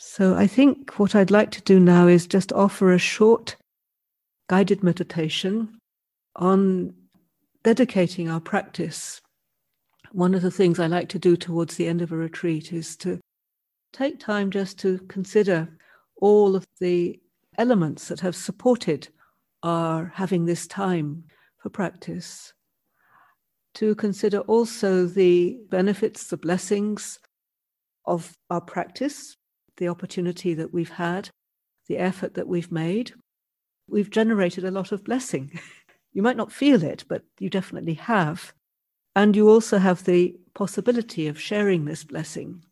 So I think what I'd like to do now is just offer a short guided meditation on dedicating our practice. One of the things I like to do towards the end of a retreat is to take time just to consider all of the elements that have supported our having this time for practice. To consider also the benefits, the blessings of our practice, the opportunity that we've had, the effort that we've made. We've generated a lot of blessing. you might not feel it, but you definitely have. And you also have the possibility of sharing this blessing,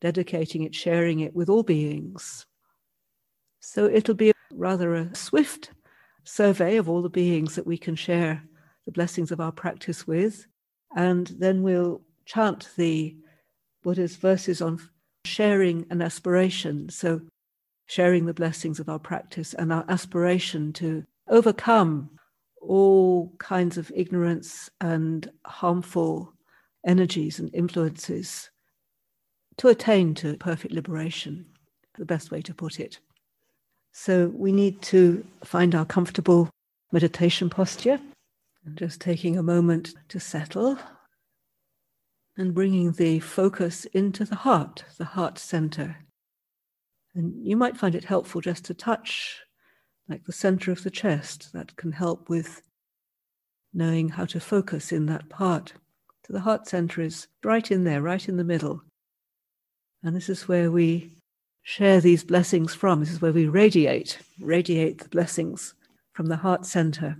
dedicating it, sharing it with all beings. So it'll be rather a swift survey of all the beings that we can share the blessings of our practice with. And then we'll chant the Buddha's verses on sharing an aspiration. So, sharing the blessings of our practice and our aspiration to overcome all kinds of ignorance and harmful energies and influences to attain to perfect liberation, the best way to put it. So we need to find our comfortable meditation posture and just taking a moment to settle and bringing the focus into the heart, the heart center. And you might find it helpful just to touch like the center of the chest. That can help with knowing how to focus in that part. So the heart center is right in there, right in the middle. And this is where we share these blessings from. This is where we radiate, radiate the blessings from the heart center.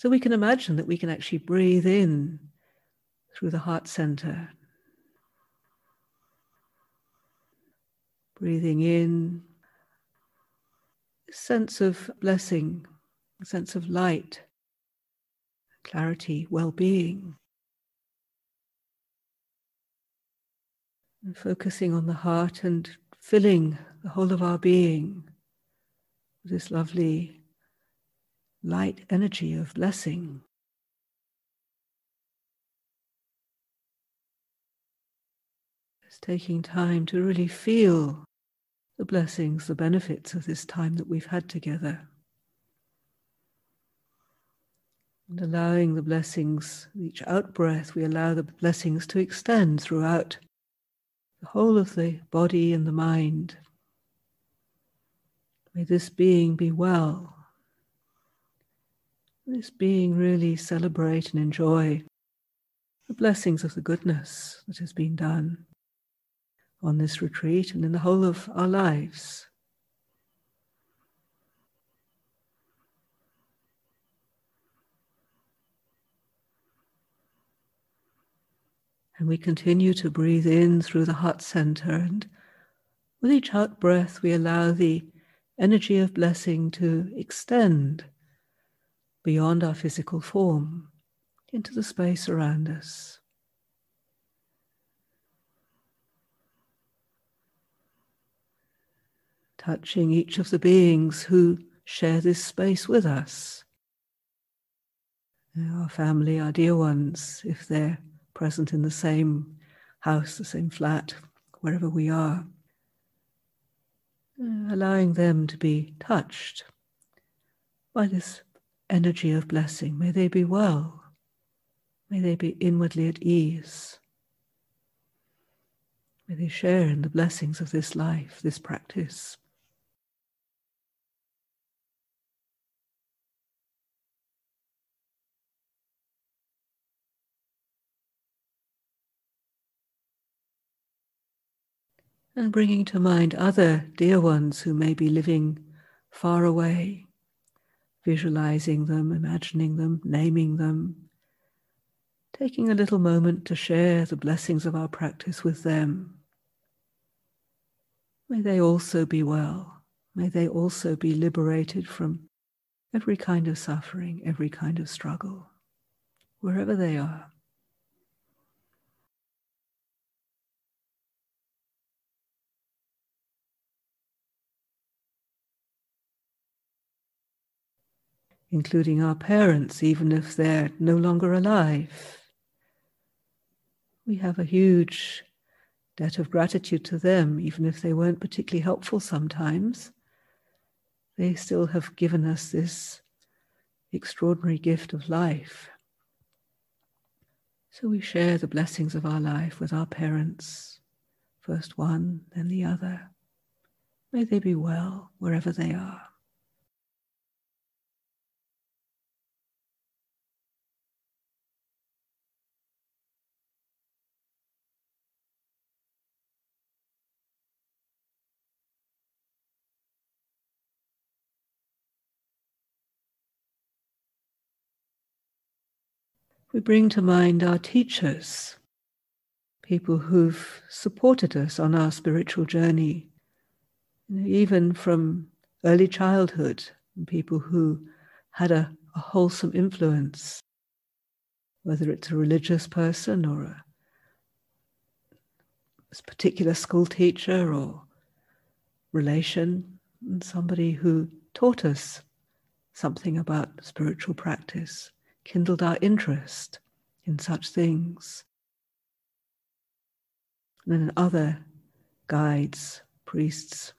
So we can imagine that we can actually breathe in through the heart center. Breathing in, a sense of blessing, a sense of light, clarity, well being. and focusing on the heart and filling the whole of our being with this lovely light energy of blessing. Just taking time to really feel the blessings, the benefits of this time that we've had together. And allowing the blessings, each out breath, we allow the blessings to extend throughout the whole of the body and the mind. May this being be well. This being really celebrate and enjoy the blessings of the goodness that has been done on this retreat and in the whole of our lives. And we continue to breathe in through the heart center. And with each out breath, we allow the energy of blessing to extend beyond our physical form into the space around us. Touching each of the beings who share this space with us. Our family, our dear ones, if they're present in the same house, the same flat, wherever we are. Allowing them to be touched by this energy of blessing. May they be well. May they be inwardly at ease. May they share in the blessings of this life, this practice. and bringing to mind other dear ones who may be living far away, visualizing them, imagining them, naming them, taking a little moment to share the blessings of our practice with them. May they also be well. May they also be liberated from every kind of suffering, every kind of struggle, wherever they are. Including our parents, even if they're no longer alive. We have a huge debt of gratitude to them, even if they weren't particularly helpful sometimes. They still have given us this extraordinary gift of life. So we share the blessings of our life with our parents, first one, then the other. May they be well wherever they are. We bring to mind our teachers, people who've supported us on our spiritual journey, even from early childhood, people who had a, a wholesome influence, whether it's a religious person or a, a particular school teacher or relation, and somebody who taught us something about spiritual practice kindled our interest in such things. And then other guides, priests,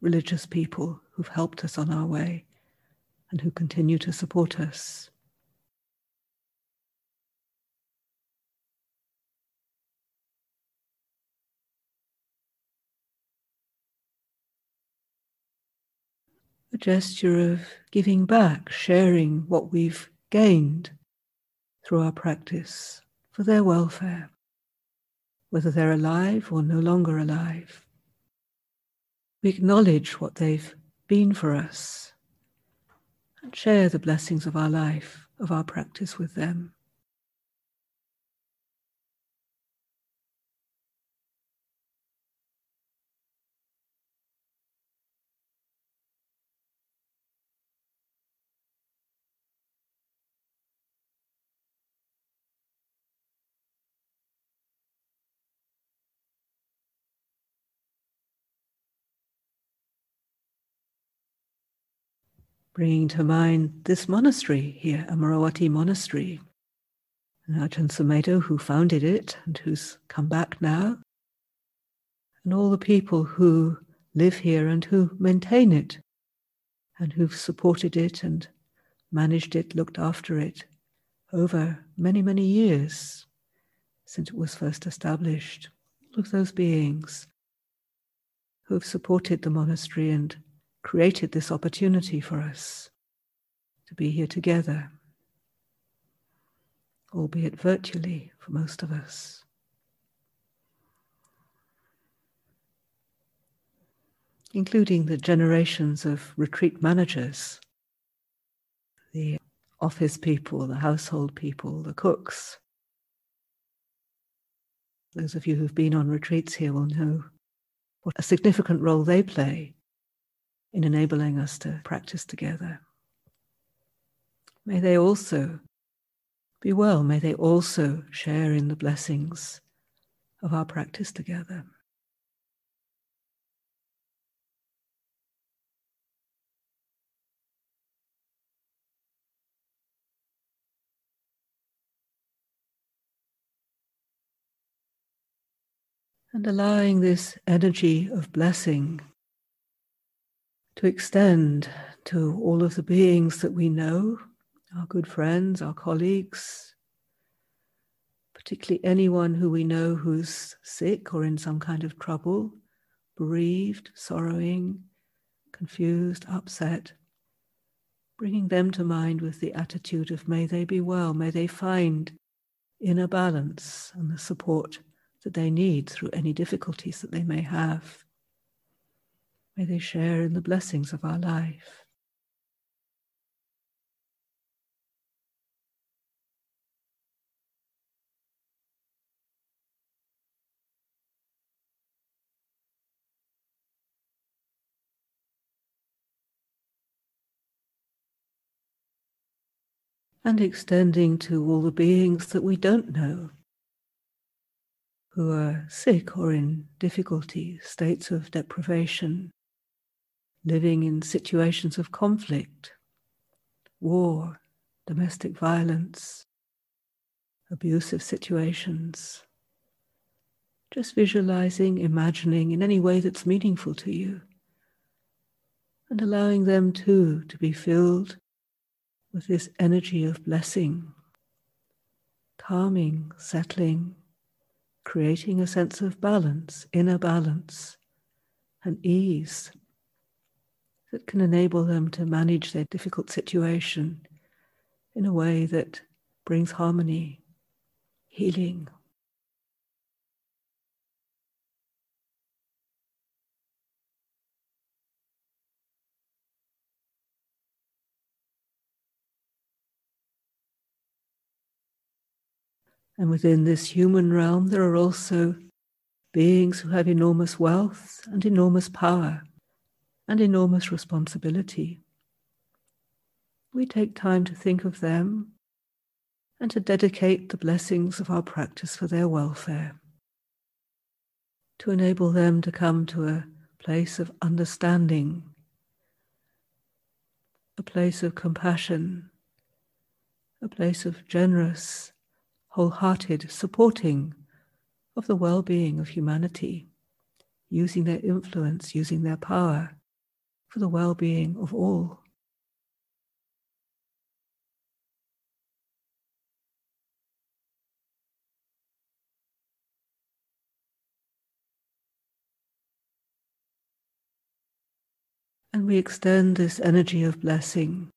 religious people who've helped us on our way and who continue to support us. A gesture of giving back, sharing what we've gained through our practice for their welfare, whether they're alive or no longer alive. We acknowledge what they've been for us and share the blessings of our life, of our practice with them. Bringing to mind this monastery here, Amaravati Monastery. And Ajahn Sumedho, who founded it and who's come back now, and all the people who live here and who maintain it, and who've supported it and managed it, looked after it over many, many years since it was first established. All of those beings who have supported the monastery and created this opportunity for us to be here together, albeit virtually for most of us. Including the generations of retreat managers, the office people, the household people, the cooks. Those of you who've been on retreats here will know what a significant role they play in enabling us to practice together. May they also be well. May they also share in the blessings of our practice together. And allowing this energy of blessing to extend to all of the beings that we know, our good friends, our colleagues, particularly anyone who we know who's sick or in some kind of trouble, bereaved, sorrowing, confused, upset, bringing them to mind with the attitude of may they be well, may they find inner balance and the support that they need through any difficulties that they may have. May they share in the blessings of our life. and extending to all the beings that we don't know, who are sick or in difficulty, states of deprivation, living in situations of conflict, war, domestic violence, abusive situations, Just visualizing, imagining in any way that's meaningful to you, and allowing them too to be filled with this energy of blessing, calming, settling, creating a sense of balance, inner balance, and ease that can enable them to manage their difficult situation in a way that brings harmony, healing. And within this human realm, there are also beings who have enormous wealth and enormous power and enormous responsibility. We take time to think of them and to dedicate the blessings of our practice for their welfare, to enable them to come to a place of understanding, a place of compassion, a place of generous, wholehearted supporting of the well being of humanity, using their influence, using their power for the well being of all. And we extend this energy of blessing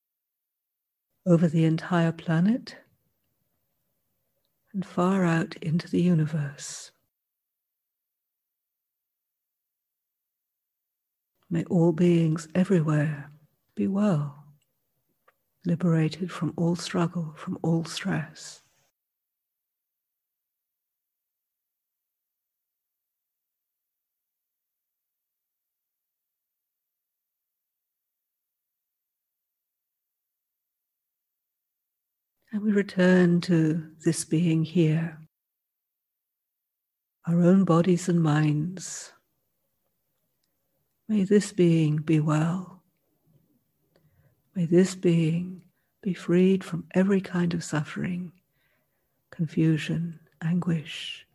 over the entire planet and far out into the universe. May all beings everywhere be well, liberated from all struggle, from all stress. And we return to this being here, our own bodies and minds May this being be well. May this being be freed from every kind of suffering, confusion, anguish,